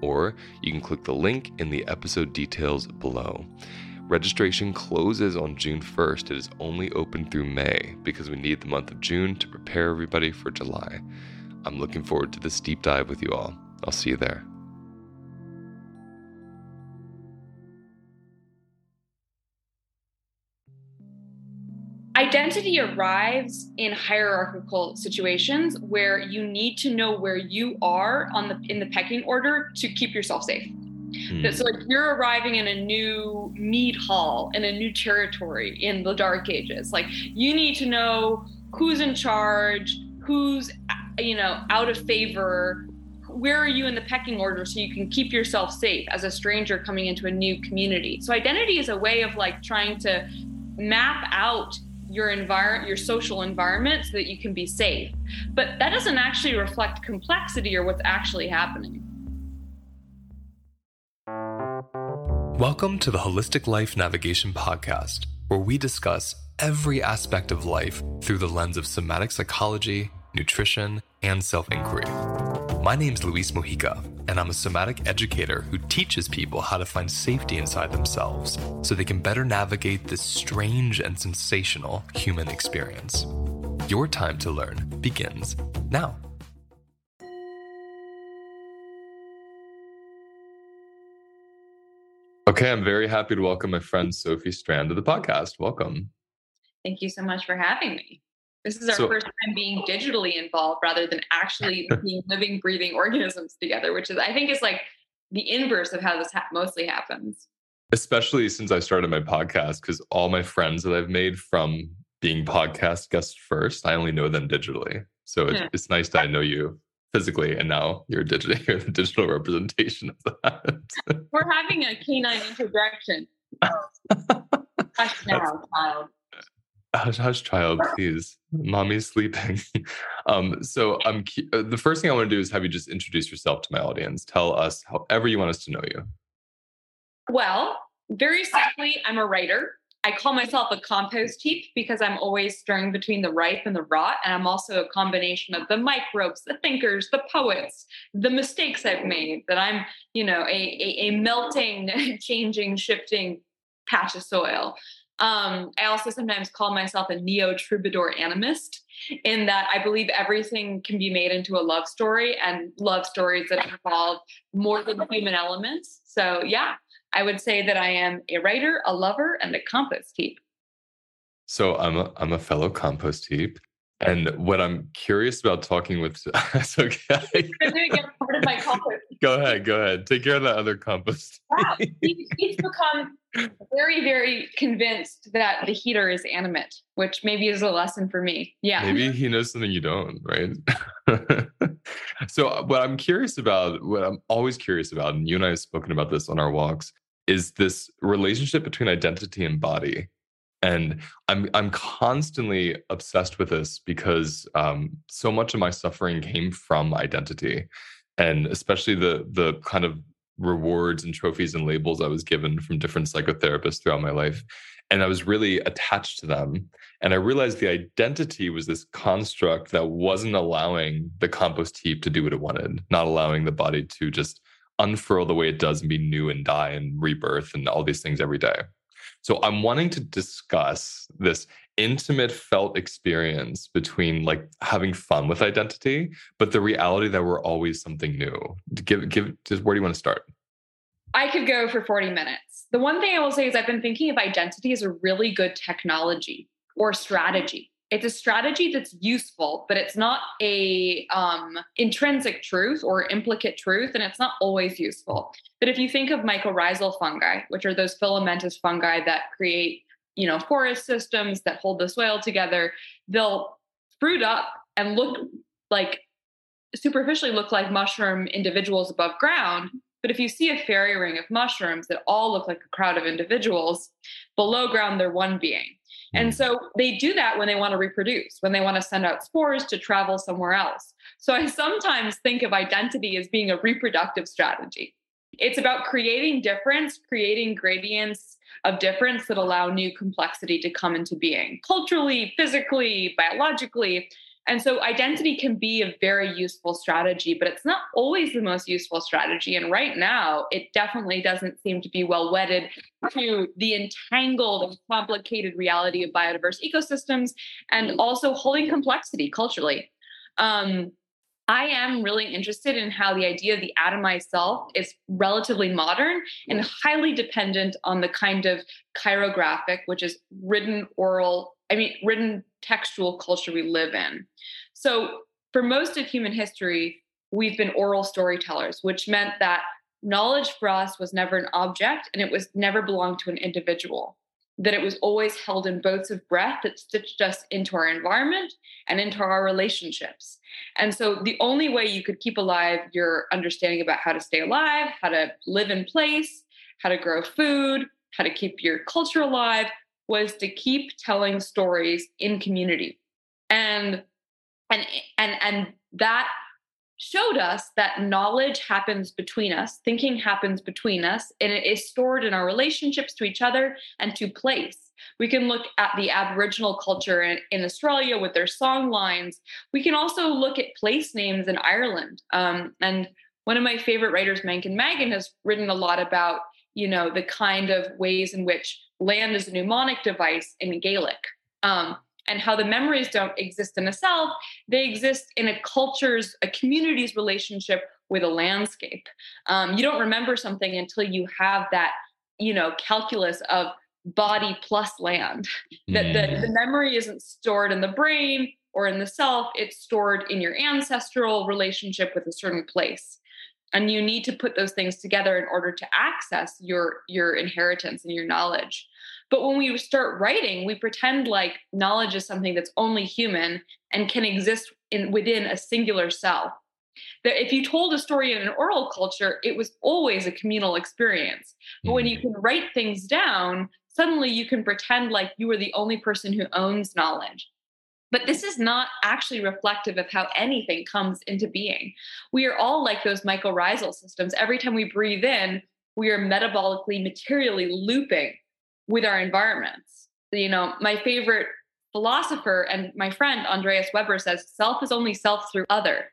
or you can click the link in the episode details below. Registration closes on June 1st. It is only open through May because we need the month of June to prepare everybody for July. I'm looking forward to this deep dive with you all. I'll see you there. Identity arrives in hierarchical situations where you need to know where you are on the in the pecking order to keep yourself safe. Hmm. So like you're arriving in a new mead hall in a new territory in the dark ages. Like you need to know who's in charge, who's you know out of favor, where are you in the pecking order so you can keep yourself safe as a stranger coming into a new community. So identity is a way of like trying to map out your environment, your social environment, so that you can be safe. But that doesn't actually reflect complexity or what's actually happening. Welcome to the Holistic Life Navigation Podcast, where we discuss every aspect of life through the lens of somatic psychology, nutrition, and self inquiry. My name's Luis Mojica, and I'm a somatic educator who teaches people how to find safety inside themselves so they can better navigate this strange and sensational human experience. Your time to learn begins now. Okay, I'm very happy to welcome my friend Sophie Strand to the podcast. Welcome. Thank you so much for having me. This is our so, first time being digitally involved rather than actually being living, breathing organisms together, which is, I think, is like the inverse of how this ha- mostly happens. Especially since I started my podcast, because all my friends that I've made from being podcast guests first, I only know them digitally. So it's, yeah. it's nice that I know you physically and now you're digital you're the digital representation of that. We're having a canine introduction. Hush now, child hush, hush, child, please. Mommy's sleeping. um, so I'm uh, the first thing I want to do is have you just introduce yourself to my audience. Tell us however you want us to know you. Well, very simply, I'm a writer. I call myself a compost heap because I'm always stirring between the ripe and the rot. And I'm also a combination of the microbes, the thinkers, the poets, the mistakes I've made, that I'm, you know, a, a, a melting, changing, shifting patch of soil. Um, I also sometimes call myself a neo troubadour animist in that I believe everything can be made into a love story and love stories that involve more than human elements. So, yeah, I would say that I am a writer, a lover, and a compost heap. So I'm a, I'm a fellow compost heap. And what I'm curious about talking with, that's okay. go ahead, go ahead. Take care of that other compost. wow, he, he's become very, very convinced that the heater is animate, which maybe is a lesson for me. Yeah. Maybe he knows something you don't, right? so, uh, what I'm curious about, what I'm always curious about, and you and I have spoken about this on our walks, is this relationship between identity and body and i'm i'm constantly obsessed with this because um, so much of my suffering came from identity and especially the the kind of rewards and trophies and labels i was given from different psychotherapists throughout my life and i was really attached to them and i realized the identity was this construct that wasn't allowing the compost heap to do what it wanted not allowing the body to just unfurl the way it does and be new and die and rebirth and all these things every day so I'm wanting to discuss this intimate felt experience between like having fun with identity, but the reality that we're always something new. Give give just where do you want to start? I could go for 40 minutes. The one thing I will say is I've been thinking of identity as a really good technology or strategy it's a strategy that's useful but it's not a um, intrinsic truth or implicate truth and it's not always useful. But if you think of mycorrhizal fungi which are those filamentous fungi that create you know forest systems that hold the soil together they'll fruit up and look like superficially look like mushroom individuals above ground. But if you see a fairy ring of mushrooms that all look like a crowd of individuals below ground they're one being and hmm. so they do that when they want to reproduce, when they want to send out spores to travel somewhere else. So I sometimes think of identity as being a reproductive strategy. It's about creating difference, creating gradients of difference that allow new complexity to come into being culturally, physically, biologically. And so identity can be a very useful strategy, but it's not always the most useful strategy. And right now, it definitely doesn't seem to be well wedded to the entangled and complicated reality of biodiverse ecosystems and also holding complexity culturally. Um, I am really interested in how the idea of the atomized self is relatively modern and highly dependent on the kind of chirographic, which is written oral, I mean, written textual culture we live in. So, for most of human history, we've been oral storytellers, which meant that knowledge for us was never an object and it was never belonged to an individual. That it was always held in boats of breath that stitched us into our environment and into our relationships. And so, the only way you could keep alive your understanding about how to stay alive, how to live in place, how to grow food, how to keep your culture alive was to keep telling stories in community. And and and and that showed us that knowledge happens between us thinking happens between us and it is stored in our relationships to each other and to place. We can look at the aboriginal culture in, in australia with their song lines. We can also look at place names in ireland. Um, and one of my favorite writers Manchán Magan has written a lot about you know the kind of ways in which land is a mnemonic device in Gaelic. Um, and how the memories don't exist in a self, they exist in a culture's, a community's relationship with a landscape. Um, you don't remember something until you have that, you know, calculus of body plus land. That the, the memory isn't stored in the brain or in the self, it's stored in your ancestral relationship with a certain place and you need to put those things together in order to access your your inheritance and your knowledge. But when we start writing we pretend like knowledge is something that's only human and can exist in within a singular cell. That if you told a story in an oral culture it was always a communal experience. But when you mm. can write things down suddenly you can pretend like you are the only person who owns knowledge but this is not actually reflective of how anything comes into being. We are all like those mycorrhizal systems. Every time we breathe in, we are metabolically, materially looping with our environments. You know, my favorite philosopher and my friend Andreas Weber says self is only self through other.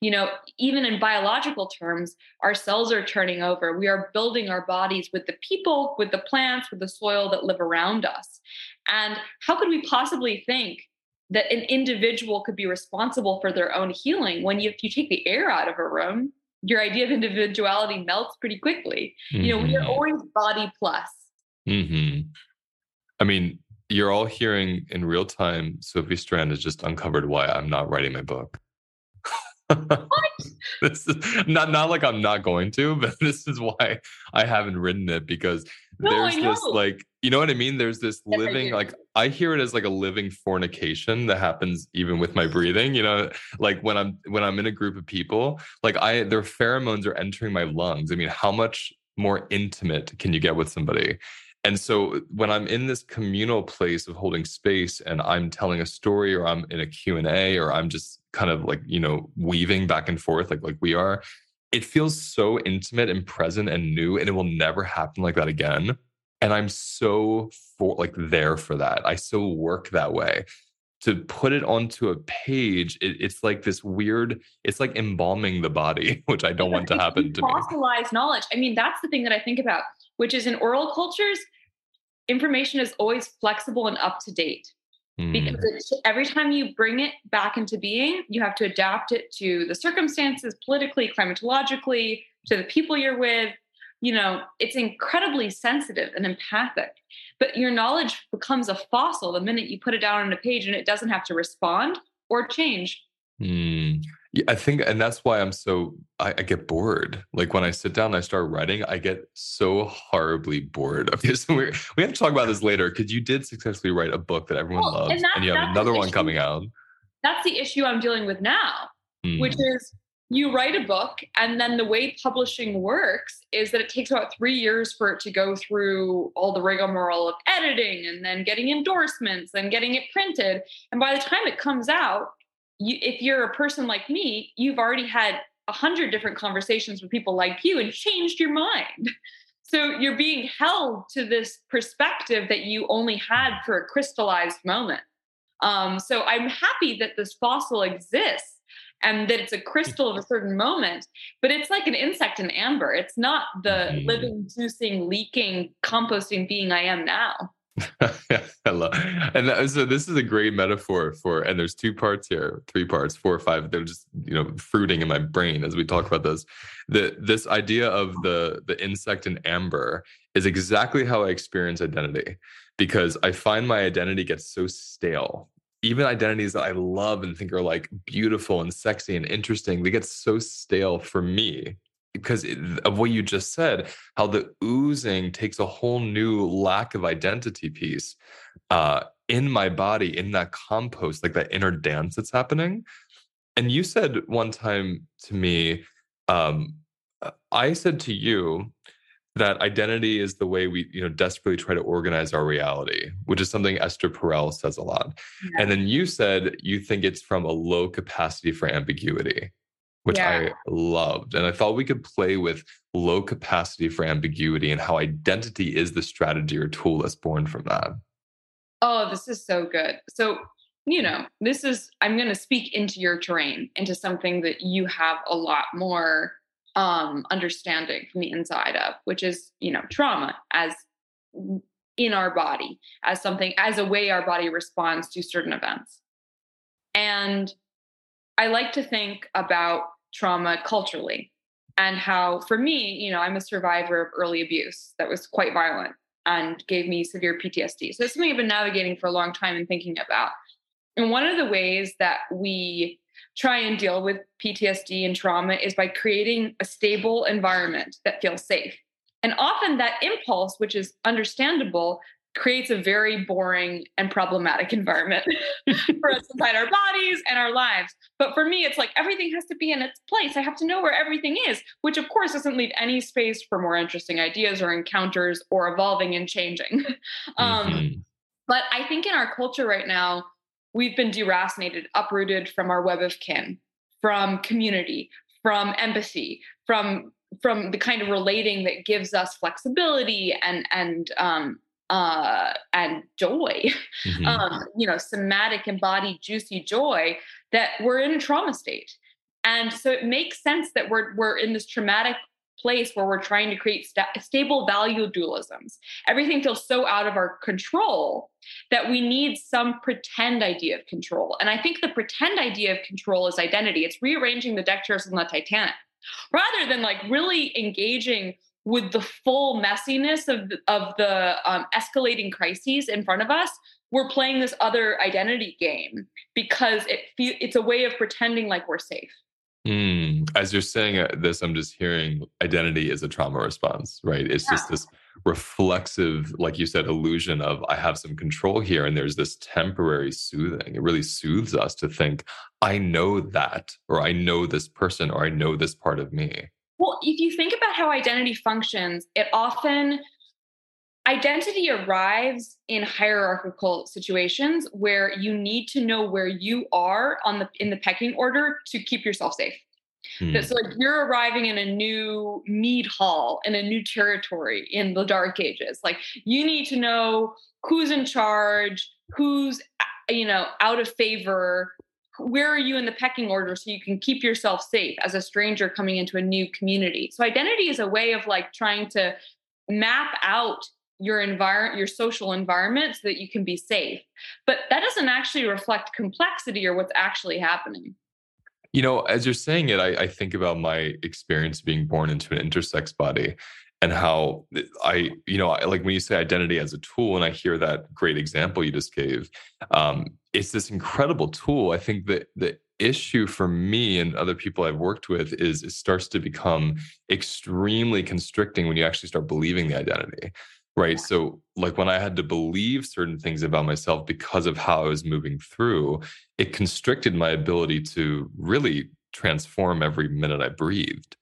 You know, even in biological terms, our cells are turning over. We are building our bodies with the people, with the plants, with the soil that live around us. And how could we possibly think that an individual could be responsible for their own healing when you, if you take the air out of a room your idea of individuality melts pretty quickly mm-hmm. you know we are mm-hmm. always body plus mm-hmm. i mean you're all hearing in real time Sophie Strand has just uncovered why I'm not writing my book. What? this is not not like I'm not going to, but this is why I haven't written it because No, there's this like you know what I mean? There's this Yes, living like I hear it as like a living fornication that happens even with my breathing, you know, like when I'm when I'm in a group of people, like I their pheromones are entering my lungs. I mean, how much more intimate can you get with somebody? And so when I'm in this communal place of holding space and I'm telling a story or I'm in a Q&A or I'm just kind of like, you know, weaving back and forth like like we are, it feels so intimate and present and new and it will never happen like that again. And I'm so for like there for that. I so work that way. To put it onto a page, it, it's like this weird, it's like embalming the body, which I don't want to happen to me. fossilized knowledge. I mean, that's the thing that I think about, which is in oral cultures, information is always flexible and up to date Mm. because it's, every time you bring it back into being, you have to adapt it to the circumstances, politically, climatologically, to the people you're with. You know, it's incredibly sensitive and empathic. But your knowledge becomes a fossil the minute you put it down on a page and it doesn't have to respond or change. Mm. Yeah, I think, and that's why I'm so I, I get bored. Like when I sit down and I start writing, I get so horribly bored. Okay, so we we have to talk about this later because you did successfully write a book that everyone Well, loves, that- and you have another one coming out. That's the issue I'm dealing with now. Mm. which is you write a book and then the way publishing works is that it takes about three years for it to go through all the rigmarole of editing and then getting endorsements and getting it printed and by the time it comes out you, if you're a person like me you've already had a hundred different conversations with people like you and changed your mind so you're being held to this perspective that you only had for a crystallized moment um, so i'm happy that this fossil exists and that it's a crystal of a certain moment, but it's like an insect in amber. It's not the Mhm. living, juicing, leaking, composting being I am now. Love, and that, so this is a great metaphor for, and there's two parts here, three parts, four or five. They're just you know fruiting in my brain as we talk about this. The this idea of the the insect in amber is exactly how I experience identity, because I find my identity gets so stale. Even identities that I love and think are like beautiful and sexy and interesting, they get so stale for me because of what you just said how the oozing takes a whole new lack of identity piece uh, in my body, in that compost, like that inner dance that's happening. And you said one time to me, um, I said to you that identity is the way we, you know, desperately try to organize our reality, which is something Esther Perel says a lot. And then you said you think it's from a low capacity for ambiguity, which I loved. And I thought we could play with low capacity for ambiguity and how identity is the strategy or tool that's born from that. Oh, this is so good. So, you know, this is, I'm going to speak into your terrain, into something that you have a lot more um, understanding from the inside of, which is, you know, trauma as in our body, as something, as a way our body responds to certain events. And I like to think about trauma culturally and how, for me, you know, I'm a survivor of early abuse that was quite violent and gave me severe PTSD. So it's something I've been navigating for a long time and thinking about. And one of the ways that we try and deal with PTSD and trauma is by creating a stable environment that feels safe. And often that impulse, which is understandable, creates a very boring and problematic environment for us inside our bodies and our lives. But for me, it's like everything has to be in its place. I have to know where everything is, which of course doesn't leave any space for more interesting ideas or encounters or evolving and changing. um, Mhm. but I think in our culture right now, we've been deracinated, uprooted from our web of kin, from community, from empathy, from from the kind of relating that gives us flexibility and and um, uh, and joy, Mhm. um, you know, somatic, embodied, juicy joy. That we're in a trauma state, and so it makes sense that we're we're in this traumatic place where we're trying to create sta- stable value dualisms. Everything feels so out of our control that we need some pretend idea of control. And I think the pretend idea of control is identity. It's rearranging the deck chairs on the Titanic rather than like really engaging with the full messiness of the, of the um, escalating crises in front of us, we're playing this other identity game because it fe- it's a way of pretending like we're safe. Mm. As you're saying uh, this, I'm just hearing identity is a trauma response, right? It's yeah. just this reflexive, like you said, illusion of I have some control here, and there's this temporary soothing. It really soothes us to think, I know that, or I know this person, or I know this part of me. Well, if you think about how identity functions, it often identity arrives in hierarchical situations where you need to know where you are on the in the pecking order to keep yourself safe. Hmm. So like you're arriving in a new mead hall in a new territory in the dark ages. Like you need to know who's in charge, who's you know out of favor, where are you in the pecking order so you can keep yourself safe as a stranger coming into a new community? So identity is a way of like trying to map out your environment your social environment so that you can be safe. But that doesn't actually reflect complexity or what's actually happening. You know as you're saying it I, I think about my experience being born into an intersex body and how I, you know, like when you say identity as a tool, and I hear that great example you just gave, um, it's this incredible tool. I think that the issue for me and other people I've worked with is it starts to become extremely constricting when you actually start believing the identity. Right. So, like when I had to believe certain things about myself because of how I was moving through, it constricted my ability to really transform every minute I breathed.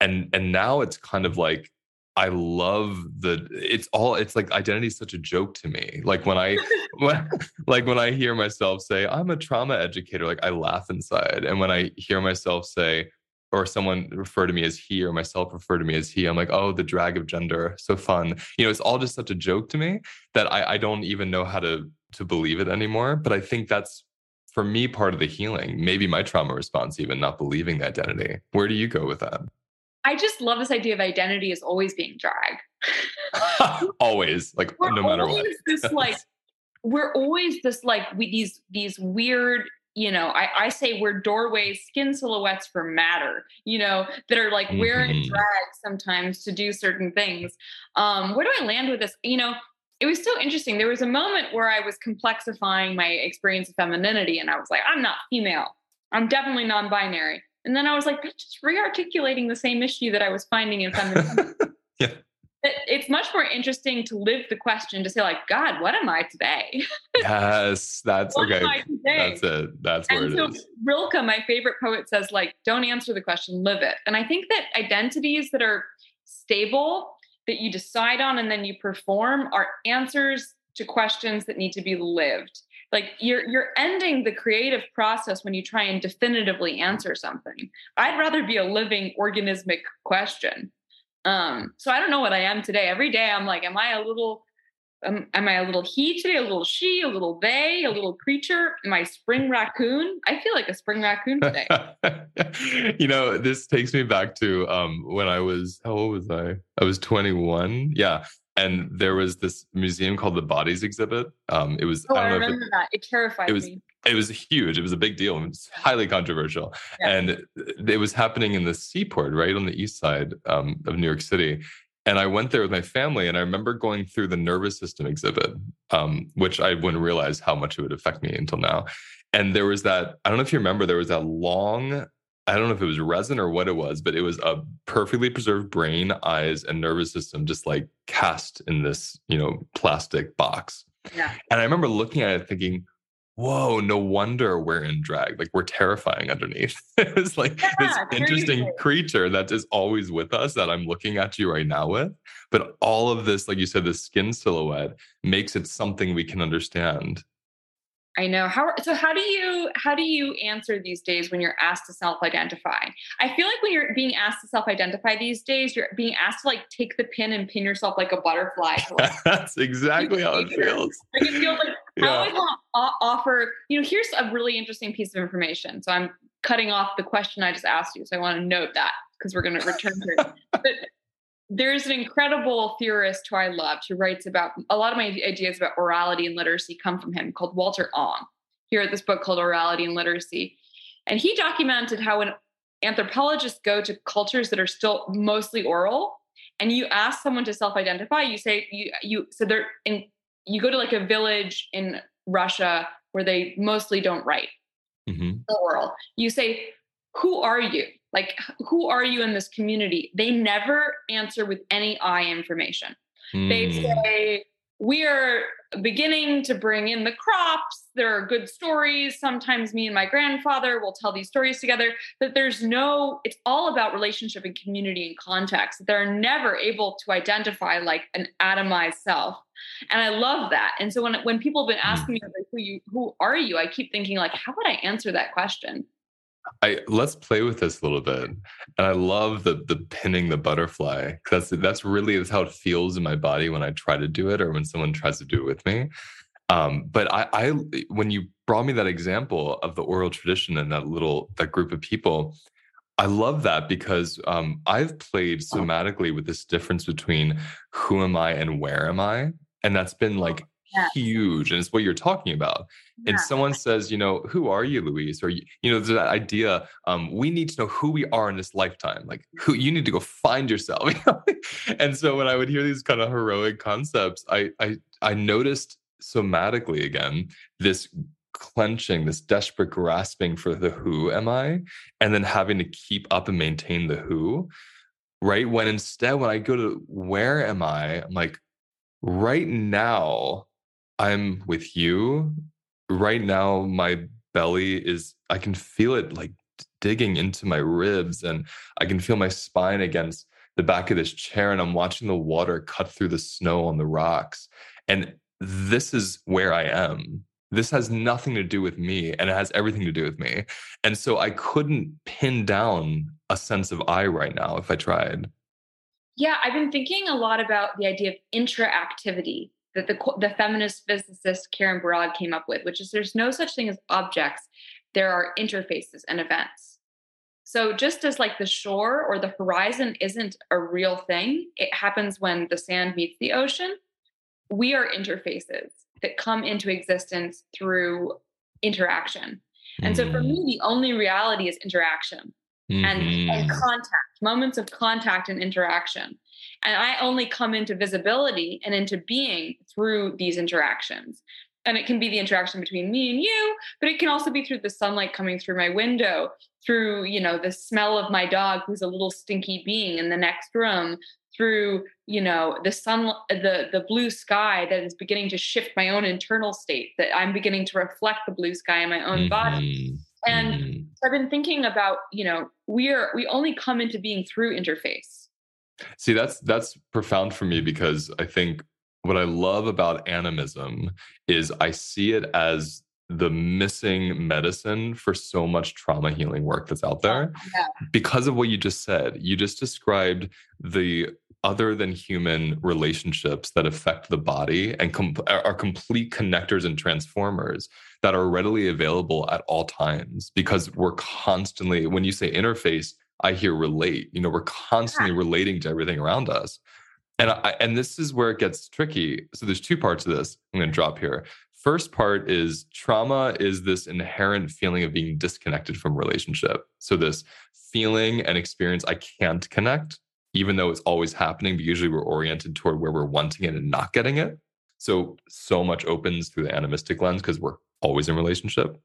And and now it's kind of like I love the it's all it's like identity is such a joke to me. Like when I when like when I hear myself say I'm a trauma educator, like I laugh inside. And when I hear myself say or someone refer to me as he or myself refer to me as he, I'm like, oh, the drag of gender, so fun. You know, it's all just such a joke to me that I, I don't even know how to to believe it anymore. But I think that's for me part of the healing. Maybe my trauma response, even not believing the identity. Where do you go with that? I just love this idea of identity as always being drag. always, like we're no matter what. this like we're always this like we, these these weird you know I, I say we're doorways skin silhouettes for matter you know that are like mm-hmm. wearing drag sometimes to do certain things um where do i land with this you know it was so interesting there was a moment where i was complexifying my experience of femininity and i was like i'm not female i'm definitely non-binary and then I was like, that's just re-articulating the same issue that I was finding in feminism. yeah. it's much more interesting to live the question to say, like, God, what am I today? yes, that's okay. That's it. That's and where so it is. Rilke, my favorite poet, says, like, don't answer the question, live it. And I think that identities that are stable, that you decide on and then you perform, are answers to questions that need to be lived like you're you're ending the creative process when you try and definitively answer something. I'd rather be a living organismic question. Um so i don't know what i am today. Every day i'm like am i a little um, am i a little he today a little she a little they a little creature? Am i spring raccoon? I feel like a spring raccoon today. You know this takes me back to um when i was how old was i? I was 21 yeah and there was this museum called the Bodies Exhibit. Um, it was oh, I, I remember it, that. It terrified it was, me. It was huge. It was a big deal. It was highly controversial, yeah. and it was happening in the seaport, right on the east side um, of New York City. And I went there with my family, and I remember going through the nervous system exhibit, um, which I wouldn't realize how much it would affect me until now. And there was that I don't know if you remember, there was that long I don't know if it was resin or what it was, but it was a perfectly preserved brain, eyes, and nervous system just like cast in this, you know, plastic box. Yeah. And I remember looking at it thinking, whoa, no wonder we're in drag. Like we're terrifying underneath. it was like yeah, this interesting creature that is always with us that I'm looking at you right now with. But all of this, like you said, the skin silhouette makes it something we can understand I know how so how do you how do you answer these days when you're asked to self-identify? I feel like when you're being asked to self-identify these days, you're being asked to like take the pin and pin yourself like a butterfly. Like, That's exactly how it feels. Like it feels like yeah. how I wanna offer, you know, here's a really interesting piece of information. So I'm cutting off the question I just asked you. So I want to note that because we're going to return to it. But there's an incredible theorist who I loved who writes about a lot of my ideas about orality and literacy come from him called Walter Ong. He wrote this book called Orality and Literacy. And he documented how when anthropologists go to cultures that are still mostly oral and you ask someone to self-identify, you say you you so they're in you go to like a village in Russia where they mostly don't write mm-hmm. oral. You say, "Who are you?" Like, who are you in this community? They never answer with any I information. Mm. They hmm. say, we are beginning to bring in the crops. There are good stories. Sometimes me and my grandfather will tell these stories together. That there's no, it's all about relationship and community and context. They're never able to identify like an atomized self. And I love that. And so when when people have been hmm. asking me like, who you who are you, I keep thinking like, how would I answer that question? I let's play with this a little bit, and I love the the pinning the butterfly. That's that's really that's how it feels in my body when I try to do it, or when someone tries to do it with me. Um, but I, I, when you brought me that example of the oral tradition and that little that group of people, I love that because um, I've played somatically with this difference between who am I and where am I, and that's been like yeah. huge and it's what you're talking about. Yeah. and someone says you know who are you Luis or you know there's that idea um, we need to know who we are in this lifetime like who you need to go find yourself. And so when i would hear these kind of heroic concepts i i i noticed somatically again this clenching this desperate grasping for the who am i and then having to keep up and maintain the who right? When instead when i go to where am i? I'm like right now I'm with you. Right now, my belly is, I can feel it like digging into my ribs, and I can feel my spine against the back of this chair, and I'm watching the water cut through the snow on the rocks. And this is where I am. This has nothing to do with me, and it has everything to do with me. And so I couldn't pin down a sense of I right now if I tried. Yeah, I've been thinking a lot about the idea of interactivity that the, the feminist physicist Karen Barad came up with, which is there's no such thing as objects, there are interfaces and events. So just as like the shore or the horizon isn't a real thing, it happens when the sand meets the ocean. We are interfaces that come into existence through interaction. And so for me, mm. the only reality is interaction mm-hmm. and, and mm-hmm. contact, moments of contact and interaction. And I only come into visibility and into being through these interactions. And it can be the interaction between me and you, but it can also be through the sunlight coming through my window, through, you know, the smell of my dog who's a little stinky being in the next room, through, you know, the sun the the blue sky that is beginning to shift my own internal state, that I'm beginning to reflect the blue sky in my own mm-hmm. body. And mm-hmm. I've been thinking about, you know, we are we only come into being through interface See, that's that's profound for me because I think what I love about animism is I see it as the missing medicine for so much trauma healing work that's out there yeah. because of what you just said. You just described the other than human relationships that affect the body and com- are complete connectors and transformers that are readily available at all times because we're constantly when you say interface I hear relate. You know, we're constantly yeah. relating to everything around us. And I, and this is where it gets tricky. So there's two parts of this. I'm going to drop here. First part is trauma is this inherent feeling of being disconnected from relationship. So this feeling and experience I can't connect, even though it's always happening, but usually we're oriented toward where we're wanting it and not getting it. So so much opens through the animistic lens because we're always in relationship.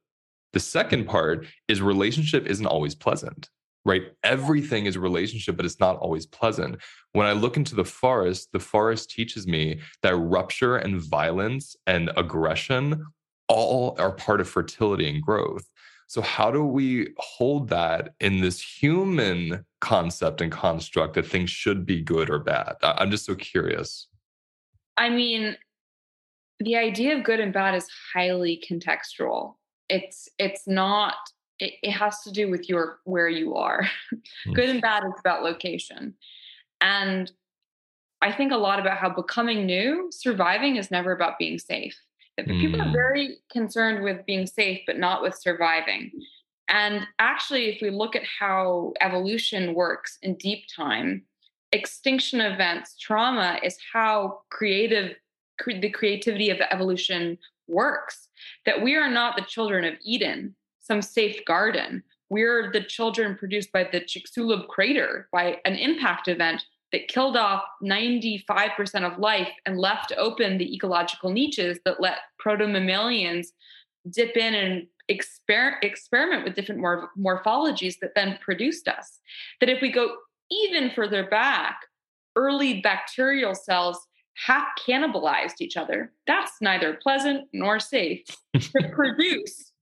The second part is relationship isn't always pleasant right? Everything is relationship, but it's not always pleasant. When I look into the forest, the forest teaches me that rupture and violence and aggression all are part of fertility and growth. So, how do we hold that in this human concept and construct that things should be good or bad? I'm just so curious. I mean, the idea of good and bad is highly contextual. It's it's not it, it has to do with your where you are. Good and bad is about location. And I think a lot about how becoming new, surviving is never about being safe. Mm. People are mm. very concerned with being safe, but not with surviving. And actually, if we look at how evolution works in deep time, extinction events, trauma is how creative cre- the creativity of evolution works. That we are not the children of Eden some safe garden. We're the children produced by the Chicxulub crater by an impact event that killed off 95% of life and left open the ecological niches that let proto mammalians dip in and exper- experiment with different mor- morphologies that then produced us. That if we go even further back, early bacterial cells half cannibalized each other. That's neither pleasant nor safe to produce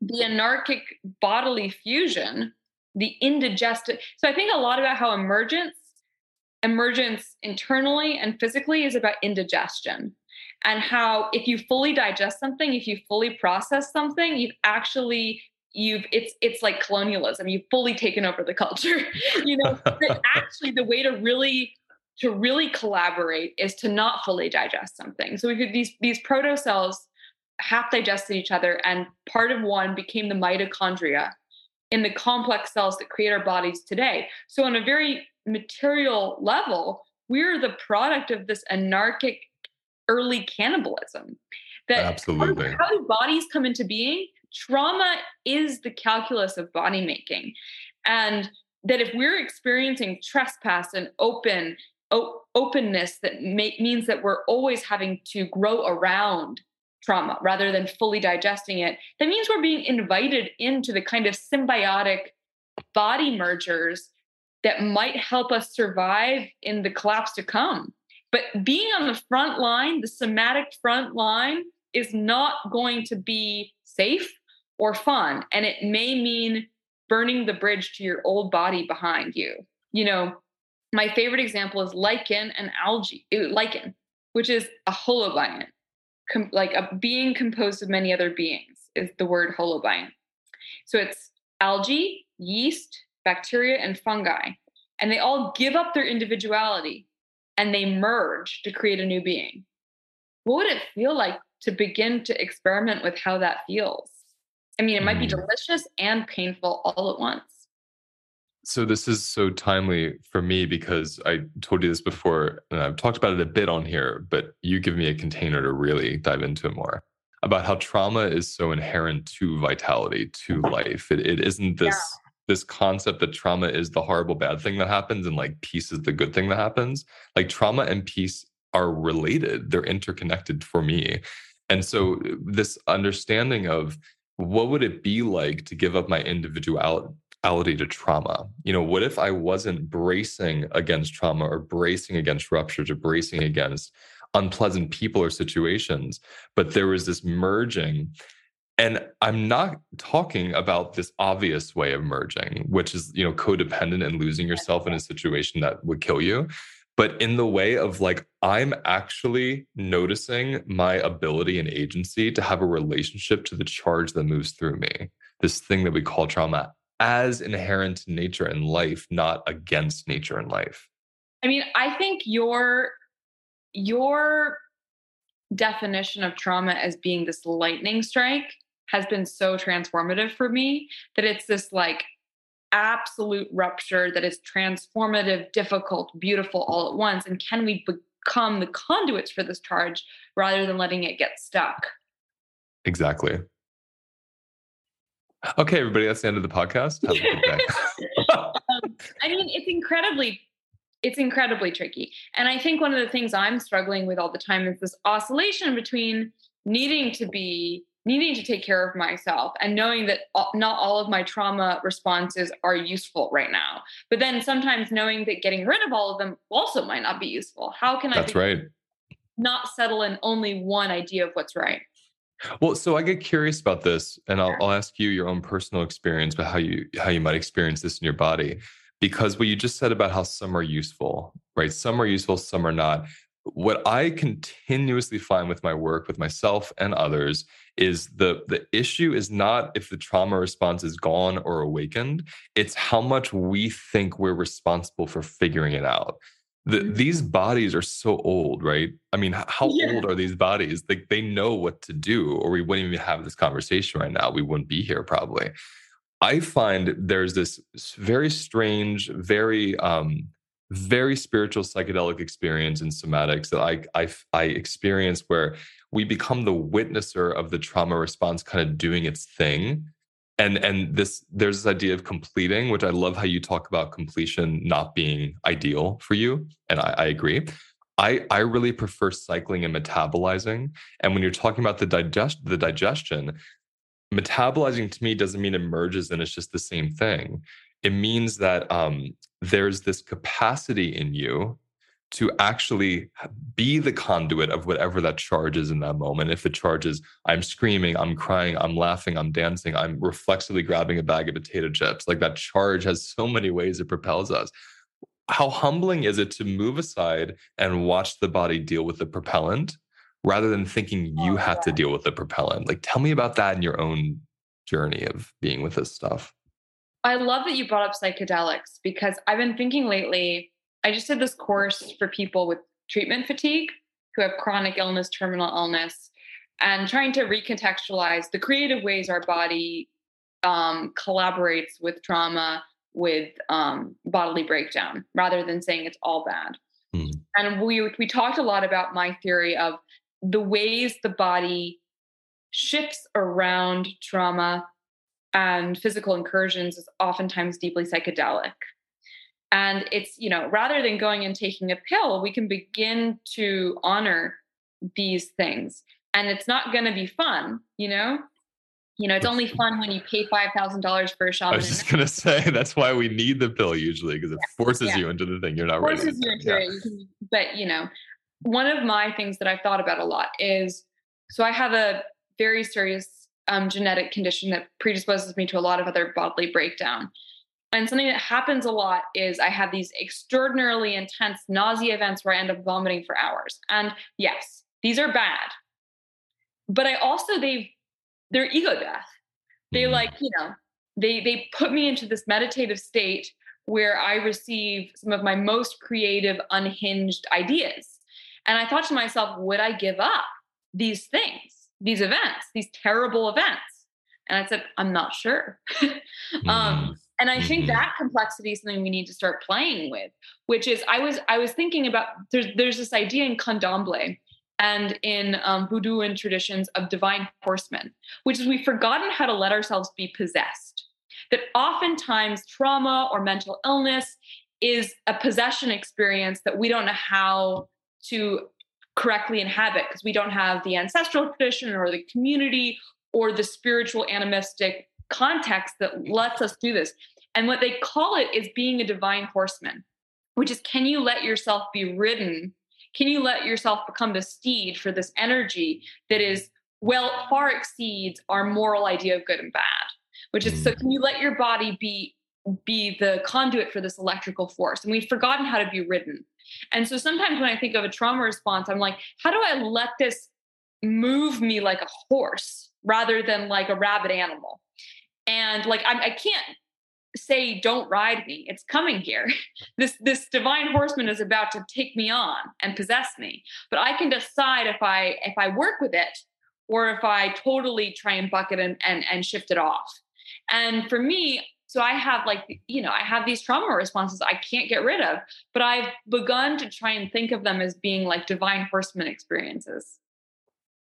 the anarchic bodily fusion, the indigested. So I think a lot about how emergence, emergence internally and physically is about indigestion. And how if you fully digest something, if you fully process something, you've actually you've it's it's like colonialism you've fully taken over the culture you know actually the way to really to really collaborate is to not fully digest something so we could these these proto cells half digested each other and part of one became the mitochondria in the complex cells that create our bodies today. So on a very material level we're the product of this anarchic early cannibalism that absolutely. how do bodies come into being? Trauma is the calculus of body making. And that if we're experiencing trespass and open o- openness that means that we're always having to grow around trauma rather than fully digesting it that means we're being invited into the kind of symbiotic body mergers that might help us survive in the collapse to come but being on the front line the somatic front line is not going to be safe or fun. And it may mean burning the bridge to your old body behind you. You know, my favorite example is lichen and algae, eh, lichen, which is a holobiont, com- like a being composed of many other beings, is the word holobiont. So it's algae, yeast, bacteria, and fungi. And they all give up their individuality and they merge to create a new being. What would it feel like to begin to experiment with how that feels? I mean, it might be mm. delicious and painful all at once. So this is so timely for me because I told you this before, and I've talked about it a bit on here, but you give me a container to really dive into it more about how trauma is so inherent to vitality, to life. It, it isn't this yeah. this concept that trauma is the horrible bad thing that happens and like peace is the good thing that happens. Like trauma and peace are related; they're interconnected for me. And so uh, this understanding of what would it be like to give up my individuality to trauma? You know, what if I wasn't bracing against trauma or bracing against ruptures or bracing against unpleasant people or situations, but there was this merging. And I'm not talking about this obvious way of merging, which is, you know, codependent and losing yourself in a situation that would kill you but in the way of like i'm actually noticing my ability and agency to have a relationship to the charge that moves through me this thing that we call trauma as inherent in nature and life not against nature and life i mean i think your your definition of trauma as being this lightning strike has been so transformative for me that it's this like absolute rupture that is transformative, difficult, beautiful all at once? And can we become the conduits for this charge rather than letting it get stuck? Exactly. Okay, everybody, that's the end of the podcast. Have a good day. um, I mean, it's incredibly it's incredibly tricky. And I think one of the things I'm struggling with all the time is this oscillation between needing to be needing to take care of myself and knowing that not all of my trauma responses are useful right now. But then sometimes knowing that getting rid of all of them also might not be useful. How can I That's right. not settle in only one idea of what's right? Well, so I get curious about this, and I'll, I'll ask you your own personal experience, but how you how you might experience this in your body, because what you just said about how some are useful, right? Some are useful, some are not. What I continuously find with my work with myself and others is the the issue is not if the trauma response is gone or awakened it's how much we think we're responsible for figuring it out the, these bodies are so old right? I mean how yeah. old are these bodies? Like they know what to do or we wouldn't even have this conversation right now. We wouldn't be here probably. I find there's this very strange very um very spiritual psychedelic experience in somatics that I, I I experience where we become the witnesser of the trauma response kind of doing its thing and and this there's this idea of completing which i love how you talk about completion not being ideal for you and i, I agree I, I really prefer cycling and metabolizing. And when you're talking about the digest the digestion, metabolizing to me doesn't mean it merges and it's just the same thing. It means that um, there's this capacity in you to actually be the conduit of whatever that charge is in that moment. If the charge is I'm screaming, I'm crying, I'm laughing, I'm dancing, I'm reflexively grabbing a bag of potato chips, like that charge has so many ways it propels us. How humbling is it to move aside and watch the body deal with the propellant rather than thinking you oh, have to deal with the propellant? Like, tell me about that in your own journey of being with this stuff. I love that you brought up psychedelics because I've been thinking lately I just did this course for people with treatment fatigue who have chronic illness, terminal illness, and trying to recontextualize the creative ways our body um, collaborates with trauma, with um, bodily breakdown, rather than saying it's all bad. Mm. And we we talked a lot about my theory of the ways the body shifts around trauma and physical incursions is oftentimes deeply psychedelic. And it's, you know, rather than going and taking a pill, we can begin to honor these things. And it's not going to be fun, you know? You know, it's only fun when you pay five thousand dollars for a shaman. I was just gonna say that's why we need the pill usually because it yeah. forces yeah. you into the thing you're not forces ready. Forces you into yeah. it. You can, but you know, one of my things that I've thought about a lot is so I have a very serious um, genetic condition that predisposes me to a lot of other bodily breakdown. And something that happens a lot is I have these extraordinarily intense nausea events where I end up vomiting for hours. And yes, these are bad. But I also they they're ego death. They mm-hmm. like, you know, they they put me into this meditative state where I receive some of my most creative unhinged ideas. And I thought to myself, would I give up these things, these events, these terrible events? And I said, I'm not sure. um, mm-hmm and i think mm-hmm. that complexity is something we need to start playing with which is i was i was thinking about there's there's this idea in candomblé and in um, voodoo and traditions of divine horsemen which is we've forgotten how to let ourselves be possessed that oftentimes trauma or mental illness is a possession experience that we don't know how to correctly inhabit because we don't have the ancestral tradition or the community or the spiritual animistic context that lets us do this. And what they call it is being a divine horseman, which is can you let yourself be ridden? Can you let yourself become the steed for this energy that is, well, far exceeds our moral idea of good and bad? Which is so mm. can you let your body be be the conduit for this electrical force? And we've forgotten how to be ridden. And so sometimes when I think of a trauma response, I'm like, how do I let this move me like a horse rather than like a rabid animal? And like i can not say don't ride me it's coming here. This this divine horseman is about to take me on and possess me but i can decide if i if i work with it or if i totally try and buck it and and, and shift it off. And for me so i have like you know i have these trauma responses i can't get rid of but i've begun to try and think of them as being like divine horseman experiences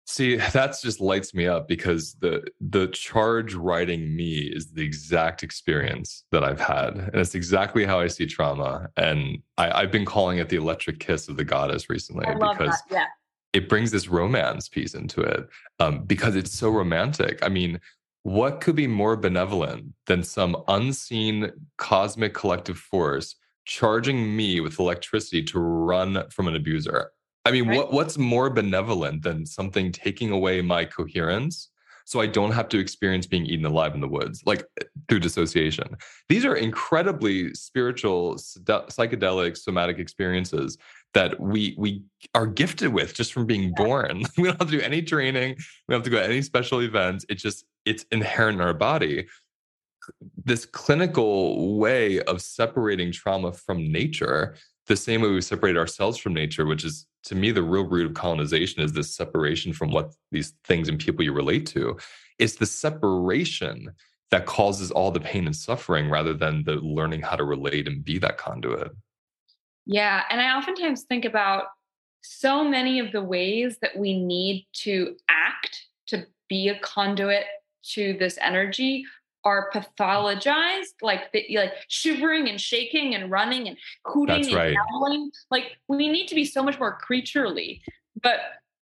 See, that's just lights me up because the the charge writing me is the exact experience that I've had. And it's exactly how I see trauma. And I, have been calling it the electric kiss of the goddess recently because yeah. it brings this romance piece into it. Um, because it's so romantic. I mean, what could be more benevolent than some unseen cosmic collective force charging me with electricity to run from an abuser? I mean, right? what what's more benevolent than something taking away my coherence so I don't have to experience being eaten alive in the woods, like eh, through dissociation. These are incredibly spiritual, psychedelic, somatic experiences that we we are gifted with just from being yeah. born. we don't have to do any training. We don't have to go to any special events. It just it's inherent in our body. This clinical way of separating trauma from nature the same way we separate ourselves from nature, which is to me the real root of colonization is this separation from what these things and people you relate to. It's the separation that causes all the pain and suffering rather than the learning how to relate and be that conduit. Yeah. And I oftentimes think about so many of the ways that we need to act to be a conduit to this energy are pathologized, like the, like shivering and shaking and running and hooting That's and right. Like we need to be so much more creaturely. But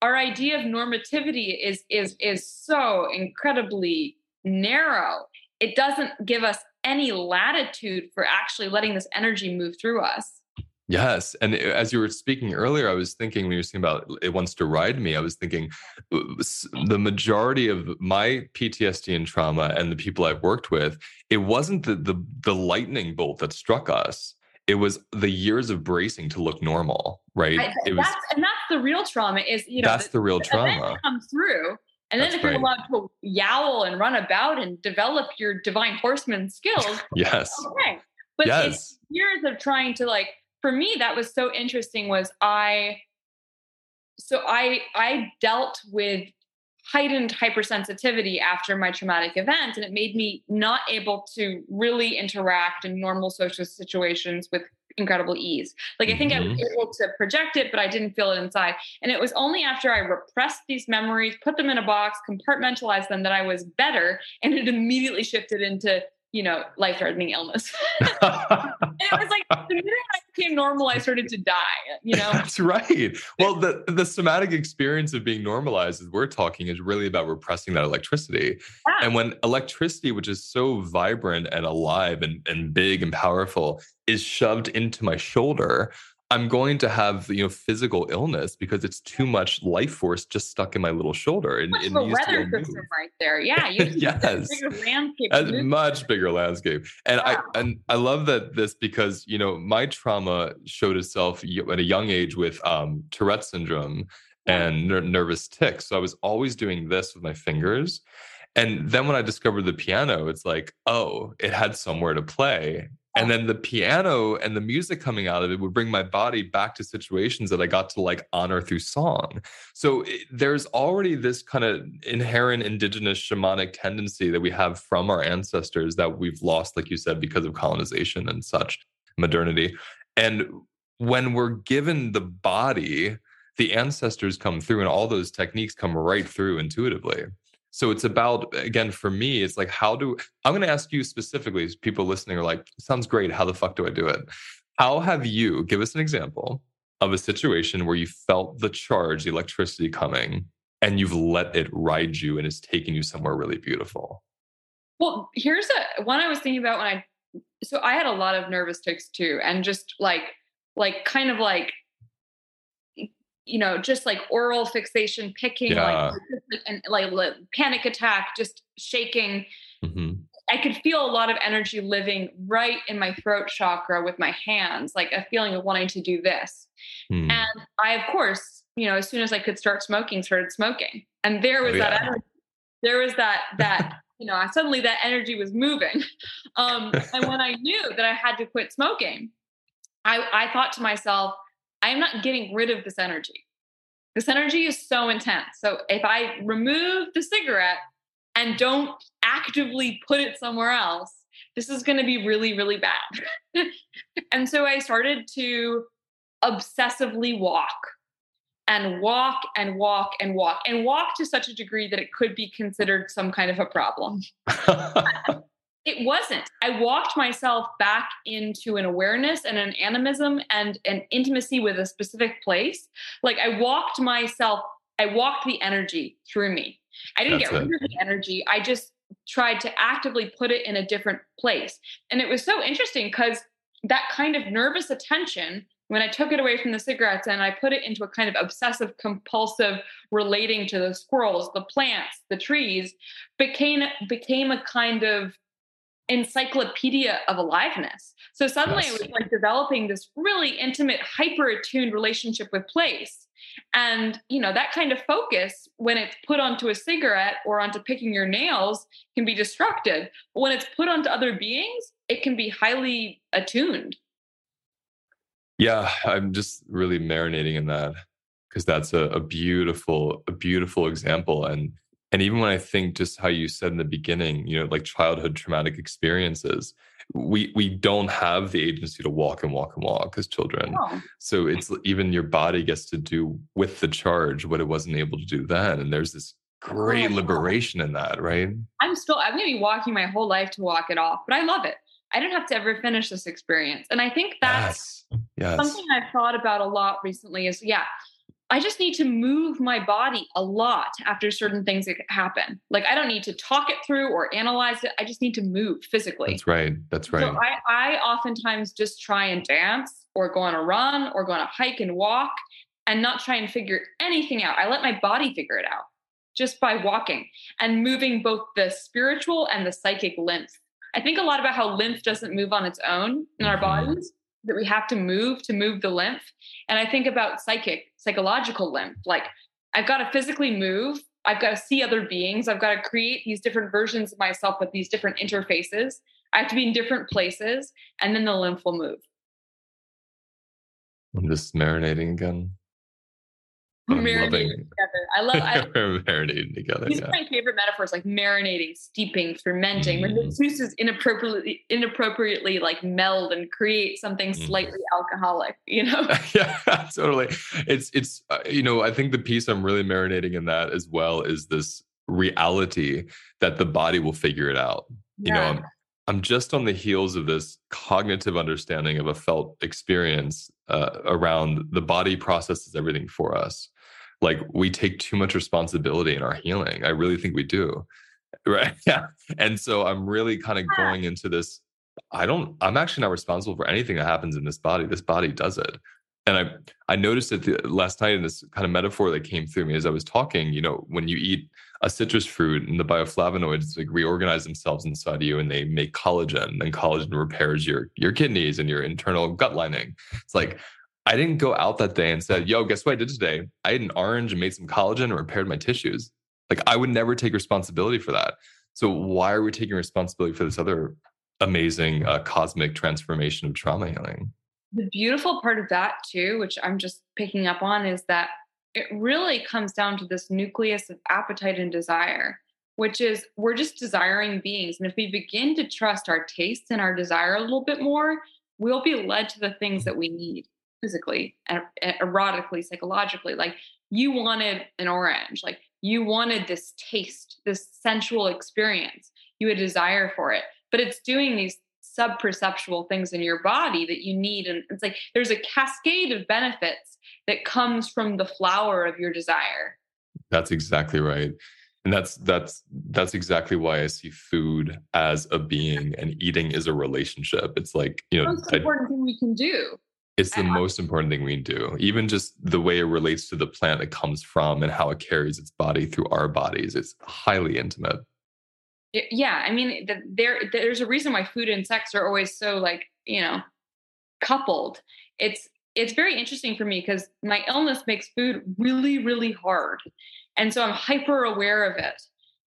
our idea of normativity is is is so incredibly narrow. It doesn't give us any latitude for actually letting this energy move through us. Yes. And as you were speaking earlier, I was thinking when you were saying about it wants to ride me, I was thinking uh, the majority of my PTSD and trauma and the people I've worked with, it wasn't the the, the lightning bolt that struck us. It was the years of bracing to look normal, right? It was that's, and that's the real trauma is, you know, that's the, the real trauma. Come through. And then That's if you're right. allowed to yowl and run about and develop your divine horseman skills, yes. okay. But it's yes. years of trying to like for me that was so interesting was I so I I dealt with heightened hypersensitivity after my traumatic event and it made me not able to really interact in normal social situations with incredible ease. Like I think I was Mhm. able to project it, but I didn't feel it inside. And it was only after I repressed these memories, put them in a box, compartmentalized them that I was better. And it immediately shifted into, you know, life-threatening illness. and it was like the minute I became normal, I started to die, you know? That's right. Well, the the somatic experience of being normalized, as we're talking, is really about repressing that electricity. Yeah. And when electricity, which is so vibrant and alive and, and big and powerful, is shoved into my shoulder, I'm going to have you know physical illness because it's too much life force just stuck in my little shoulder. And Much it of weather system move. right there. Yeah. You Yes. bigger landscape. a to move much bigger landscape and Yeah. i and i love that this because you know my trauma showed itself at a young age with um tourette syndrome and ner- nervous tics so i was always doing this with my fingers and then when i discovered the piano it's like oh it had somewhere to play and then the piano and the music coming out of it would bring my body back to situations that i got to like honor through song so it, there's already this kind of inherent indigenous shamanic tendency that we have from our ancestors that we've lost, like you said, because of colonization and such modernity. And when we're given the body, the ancestors come through and all those techniques come right through intuitively. So it's about, again, for me, it's like, how do I'm going to ask you specifically, as people listening are like, sounds great. How the fuck do I do it? How have you, give us an example of a situation where you felt the charge, the electricity coming, and you've let it ride you and it's taken you somewhere really beautiful. Well, here's a one I was thinking about when I so I had a lot of nervous tics too, and just like like kind of like you know just like oral fixation, picking, Yeah. like and like, like panic attack, just shaking. hmm I could feel a lot of energy living right in my throat chakra with my hands, like a feeling of wanting to do this. Hmm. And I, of course, you know, as soon as I could start smoking, started smoking. And there was Oh, that energy. There was that that, you know, suddenly that energy was moving. Um, and when I knew that I had to quit smoking, I, I thought to myself, I am not getting rid of this energy. This energy is so intense. So if I remove the cigarette and don't actively put it somewhere else, this is going to be really, really bad. and so I started to obsessively walk and walk and walk and walk and walk to such a degree that it could be considered some kind of a problem. It wasn't. I walked myself back into an awareness and an animism and an intimacy with a specific place. Like I walked myself, I walked the energy through me. I didn't That's get it. rid of the energy. I just tried to actively put it in a different place. And it was so interesting because that kind of nervous attention, when I took it away from the cigarettes and I put it into a kind of obsessive compulsive relating to the squirrels, the plants, the trees, became became a kind of encyclopedia of aliveness. So suddenly Yes. it was like developing this really intimate, hyper attuned relationship with place. And, you know, that kind of focus, when it's put onto a cigarette or onto picking your nails, can be destructive. But when it's put onto other beings, it can be highly attuned. yeah, I'm just really marinating in that because that's a, a beautiful, a beautiful example. And and even when I think just how you said in the beginning, you know, like childhood traumatic experiences, we we don't have the agency to walk and walk and walk as children. Oh, So it's even your body gets to do with the charge what it wasn't able to do then. And there's this oh, great oh, liberation in that, right? I'm still, I'm going to be walking my whole life to walk it off, but I love it. I didn't have to ever finish this experience. And I think that's yes. Yes. something I've thought about a lot recently is yeah, I just need to move my body a lot after certain things that happen. Like I don't need to talk it through or analyze it. I just need to move physically. That's right. That's right. So I, I oftentimes just try and dance or go on a run or go on a hike and walk and not try and figure anything out. I let my body figure it out just by walking and moving both the spiritual and the psychic lymph. I think a lot about how lymph doesn't move on its own in our mm-hmm. bodies that we have to move to move the lymph. And I think about psychic, psychological lymph. Like I've got to physically move. I've got to see other beings. I've got to create these different versions of myself with these different interfaces. I have to be in different places, and then the lymph will move. I'm just marinating again marinating together. I love I, marinating together. These yeah. are my favorite metaphors, like marinating, steeping, fermenting. Mm. When the juices inappropriately inappropriately like meld and create something mm. slightly alcoholic, you know? yeah, totally. It's it's uh, you know I think the piece I'm really marinating in that as well is this reality that the body will figure it out. Yeah. You know, I'm, I'm just on the heels of this cognitive understanding of a felt experience uh, around the body processes everything for us like we take too much responsibility in our healing. I really think we do. Right. Yeah. And so I'm really kind of going into this. I don't, I'm actually not responsible for anything that happens in this body. This body does it. And I, I noticed it the, last night in this kind of metaphor that came through me as I was talking. You know, when you eat a citrus fruit and the bioflavonoids like reorganize themselves inside you and they make collagen, and collagen repairs your your kidneys and your internal gut lining. It's like I didn't go out that day and said, yo, guess what I did today? I ate an orange and made some collagen and repaired my tissues. Like I would never take responsibility for that. So why are we taking responsibility for this other amazing uh, cosmic transformation of trauma healing? The beautiful part of that too, which I'm just picking up on, is that it really comes down to this nucleus of appetite and desire, which is we're just desiring beings. And if we begin to trust our taste and our desire a little bit more, we'll be led to the things that we need physically, erotically, psychologically. Like you wanted an orange, like you wanted this taste, this sensual experience. You had desire for it, but it's doing these sub-perceptual things in your body that you need. And it's like there's a cascade of benefits that comes from the flower of your desire. That's exactly right and that's that's that's exactly why i see food as a being and eating is a relationship it's like you know most important I, thing we can do it's the most important thing we do. Even just the way it relates to the plant it comes from and how it carries its body through our bodies. It's highly intimate. Yeah, I mean, there there's a reason why food and sex are always so like you know coupled. It's it's very interesting for me because my illness makes food really really hard, and so I'm hyper aware of it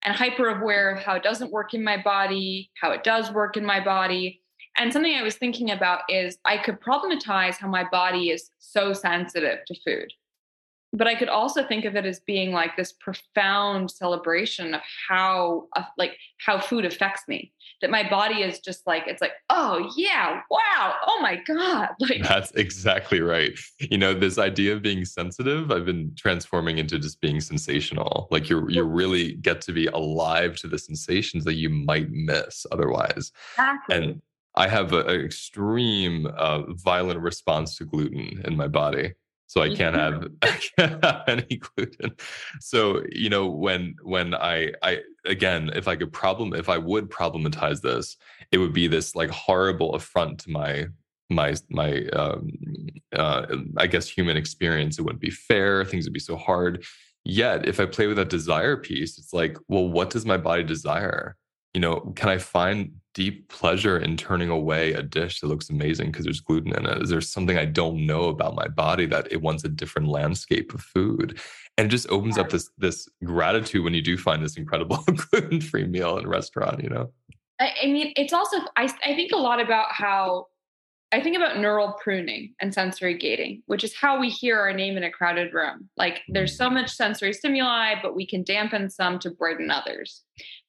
and hyper aware of how it doesn't work in my body, how it does work in my body, and something I was thinking about is I could problematize how my body is so sensitive to food. But I could also think of it as being like this profound celebration of how uh, like how food affects me. That my body is just like it's like, "Oh yeah, wow. Oh my god." Like That's exactly right. You know, this idea of being sensitive, I've been transforming into just being sensational. Like you you really get to be alive to the sensations that you might miss otherwise. Exactly. And I have an extreme uh, violent response to gluten in my body. So I can't have, I can't have any gluten. So you know when when I I again if I could problem if I would problematize this, it would be this like horrible affront to my my my um, uh, I guess human experience. It wouldn't be fair. Things would be so hard. Yet if I play with that desire piece, it's like, well, what does my body desire? You know, can I find deep pleasure in turning away a dish that looks amazing because there's gluten in it? Is there something I don't know about my body that it wants a different landscape of food? And it just opens up this this gratitude when you do find this incredible gluten-free meal in a restaurant, you know? I, I mean, it's also I, I think a lot about how I think about neural pruning and sensory gating, which is how we hear our name in a crowded room. Like there's so much sensory stimuli, but we can dampen some to brighten others.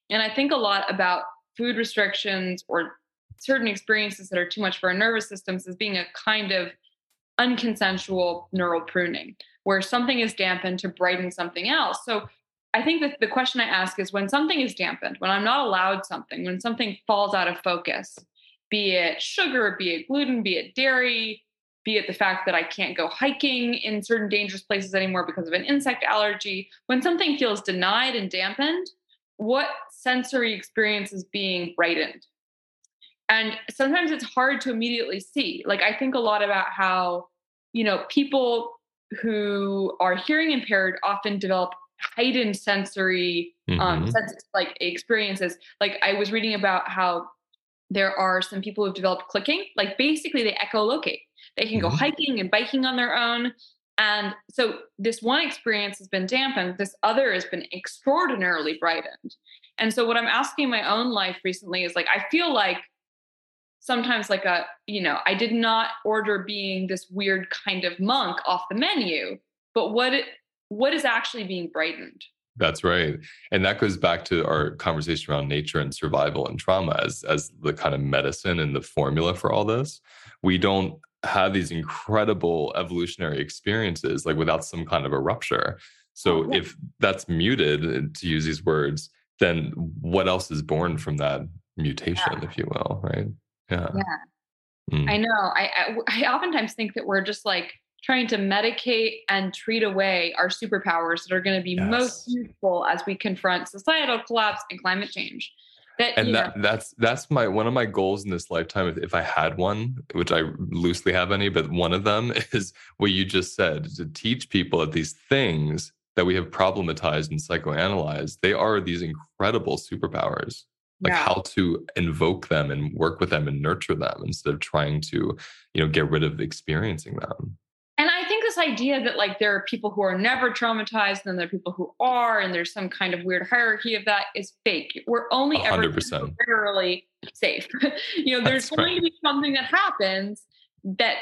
And I think a lot about food restrictions or certain experiences that are too much for our nervous systems as being a kind of unconsensual neural pruning where something is dampened to brighten something else. So I think that the question I ask is when something is dampened, when I'm not allowed something, when something falls out of focus, be it sugar, be it gluten, be it dairy, be it the fact that I can't go hiking in certain dangerous places anymore because of an insect allergy, when something feels denied and dampened, what sensory experience is being brightened? And sometimes it's hard to immediately see. Like, I think a lot about how, you know, people who are hearing impaired often develop heightened sensory um, mm-hmm. um sense, like experiences like i was reading about how there are some people who've developed clicking like basically they echolocate they can mm-hmm. go hiking and biking on their own and so this one experience has been dampened this other has been extraordinarily brightened and so what i'm asking my own life recently is like i feel like sometimes like a you know i did not order being this weird kind of monk off the menu but what it, what is actually being brightened? That's right. And that goes back to our conversation around nature and survival and trauma as as the kind of medicine and the formula for all this. We don't have these incredible evolutionary experiences like without some kind of a rupture. So oh, if that's muted to use these words then what else is born from that mutation yeah. if you will right yeah. Yeah. Mm. I know. I, I, I oftentimes think that we're just like trying to medicate and treat away our superpowers that are going to be yes. most useful as we confront societal collapse and climate change. That, and that, that's that's my one of my goals in this lifetime if, if i had one which i loosely have any but one of them is what you just said to teach people that these things that we have problematized and psychoanalyzed they are these incredible superpowers. Like yeah. how to invoke them and work with them and nurture them instead of trying to you know get rid of experiencing them. And i think this idea that like there are people who are never traumatized and there are people who are and there's some kind of weird hierarchy of that is fake. We're only 100%. ever temporarily safe. You know there's That's going right. to be something that happens that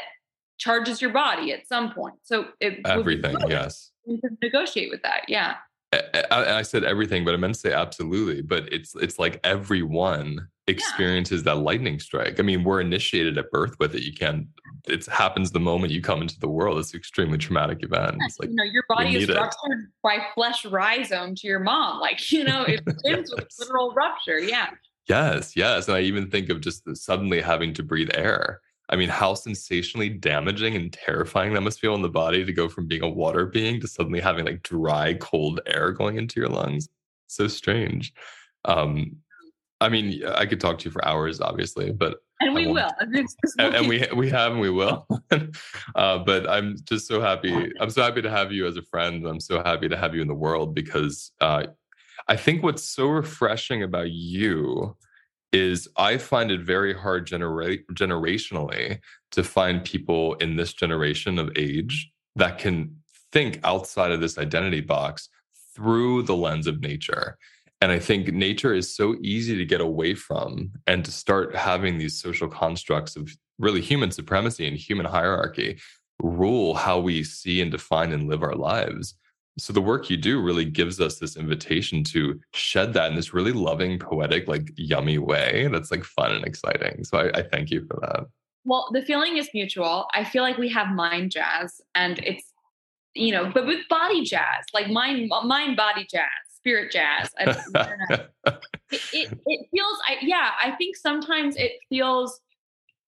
charges your body at some point. So it everything yes you can negotiate with that yeah I, I, said everything, but I meant to say absolutely. But it's it's like everyone experiences yeah. that lightning strike. I mean, we're initiated at birth with it. You can't. It happens the moment you come into the world. It's an extremely traumatic event. Yeah, like, you know, your body is ruptured it. by flesh rhizome to your mom. Like you know, it begins yes. with literal rupture. Yeah. Yes, yes, and I even think of just suddenly having to breathe air I mean, how sensationally damaging and terrifying that must feel in the body to go from being a water being to suddenly having like dry, cold air going into your lungs. So strange. Um, I mean, I could talk to you for hours, obviously, but and we will, and, and, we we have and we will. uh, but I'm just so happy. I'm so happy to have you as a friend. I'm so happy to have you in the world because uh, I think what's so refreshing about you is I find it very hard genera- generationally to find people in this generation of age that can think outside of this identity box through the lens of nature. And I think nature is so easy to get away from and to start having these social constructs of really human supremacy and human hierarchy rule how we see and define and live our lives so the work you do really gives us this invitation to shed that in this really loving poetic like yummy way that's like fun and exciting. So I, I, thank you for that. Well the feeling is mutual. I feel like we have mind jazz and it's you know but with body jazz like mind mind body jazz spirit jazz it, it, it feels I, yeah i think sometimes it feels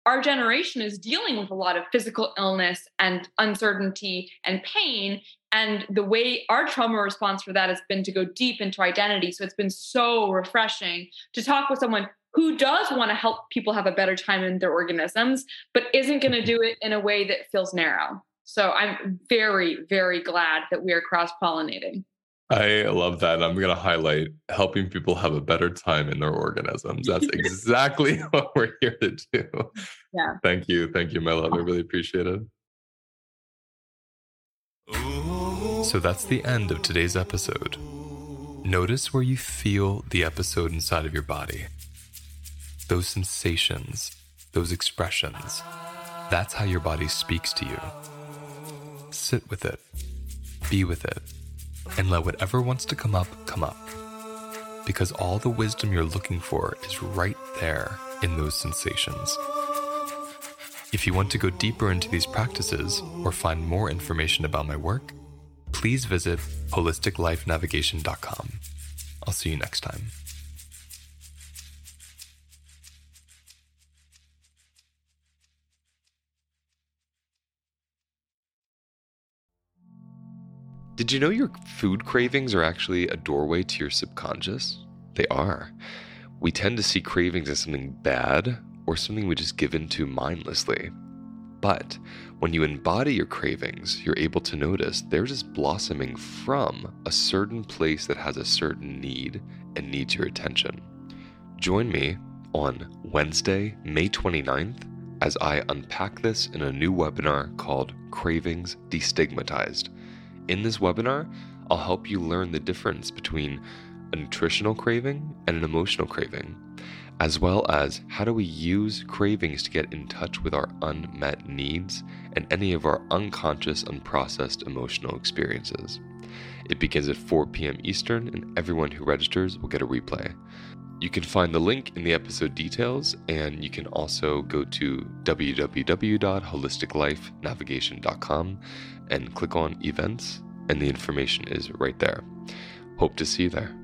our generation is dealing with a lot of physical illness and uncertainty and pain and the way our trauma response for that has been to go deep into identity. So it's been so refreshing to talk with someone who does want to help people have a better time in their organisms, but isn't going to do it in a way that feels narrow. So I'm very, very glad that we are cross pollinating. I love that. I'm going to highlight helping people have a better time in their organisms. That's exactly what we're here to do. Yeah. Thank you. Thank you, my love. I really appreciate it. So that's the end of today's episode. Notice where you feel the episode inside of your body. Those sensations, those expressions. That's how your body speaks to you. Sit with it, be with it, and let whatever wants to come up come up. Because all the wisdom you're looking for is right there in those sensations. If you want to go deeper into these practices or find more information about my work, please visit holisticlifenavigation.com. I'll see you next time. Did you know your food cravings are actually a doorway to your subconscious? They are. We tend to see cravings as something bad or something we just give into mindlessly. But when you embody your cravings, you're able to notice they're just blossoming from a certain place that has a certain need and needs your attention. Join me on Wednesday, May 29th, as I unpack this in a new webinar called Cravings Destigmatized. In this webinar, I'll help you learn the difference between a nutritional craving and an emotional craving, as well as how do we use cravings to get in touch with our unmet needs and any of our unconscious, unprocessed emotional experiences. It begins at 4 p.m. Eastern, and everyone who registers will get a replay. You can find the link in the episode details, and you can also go to www.holisticlifenavigation.com and click on events, and the information is right there. Hope to see you there.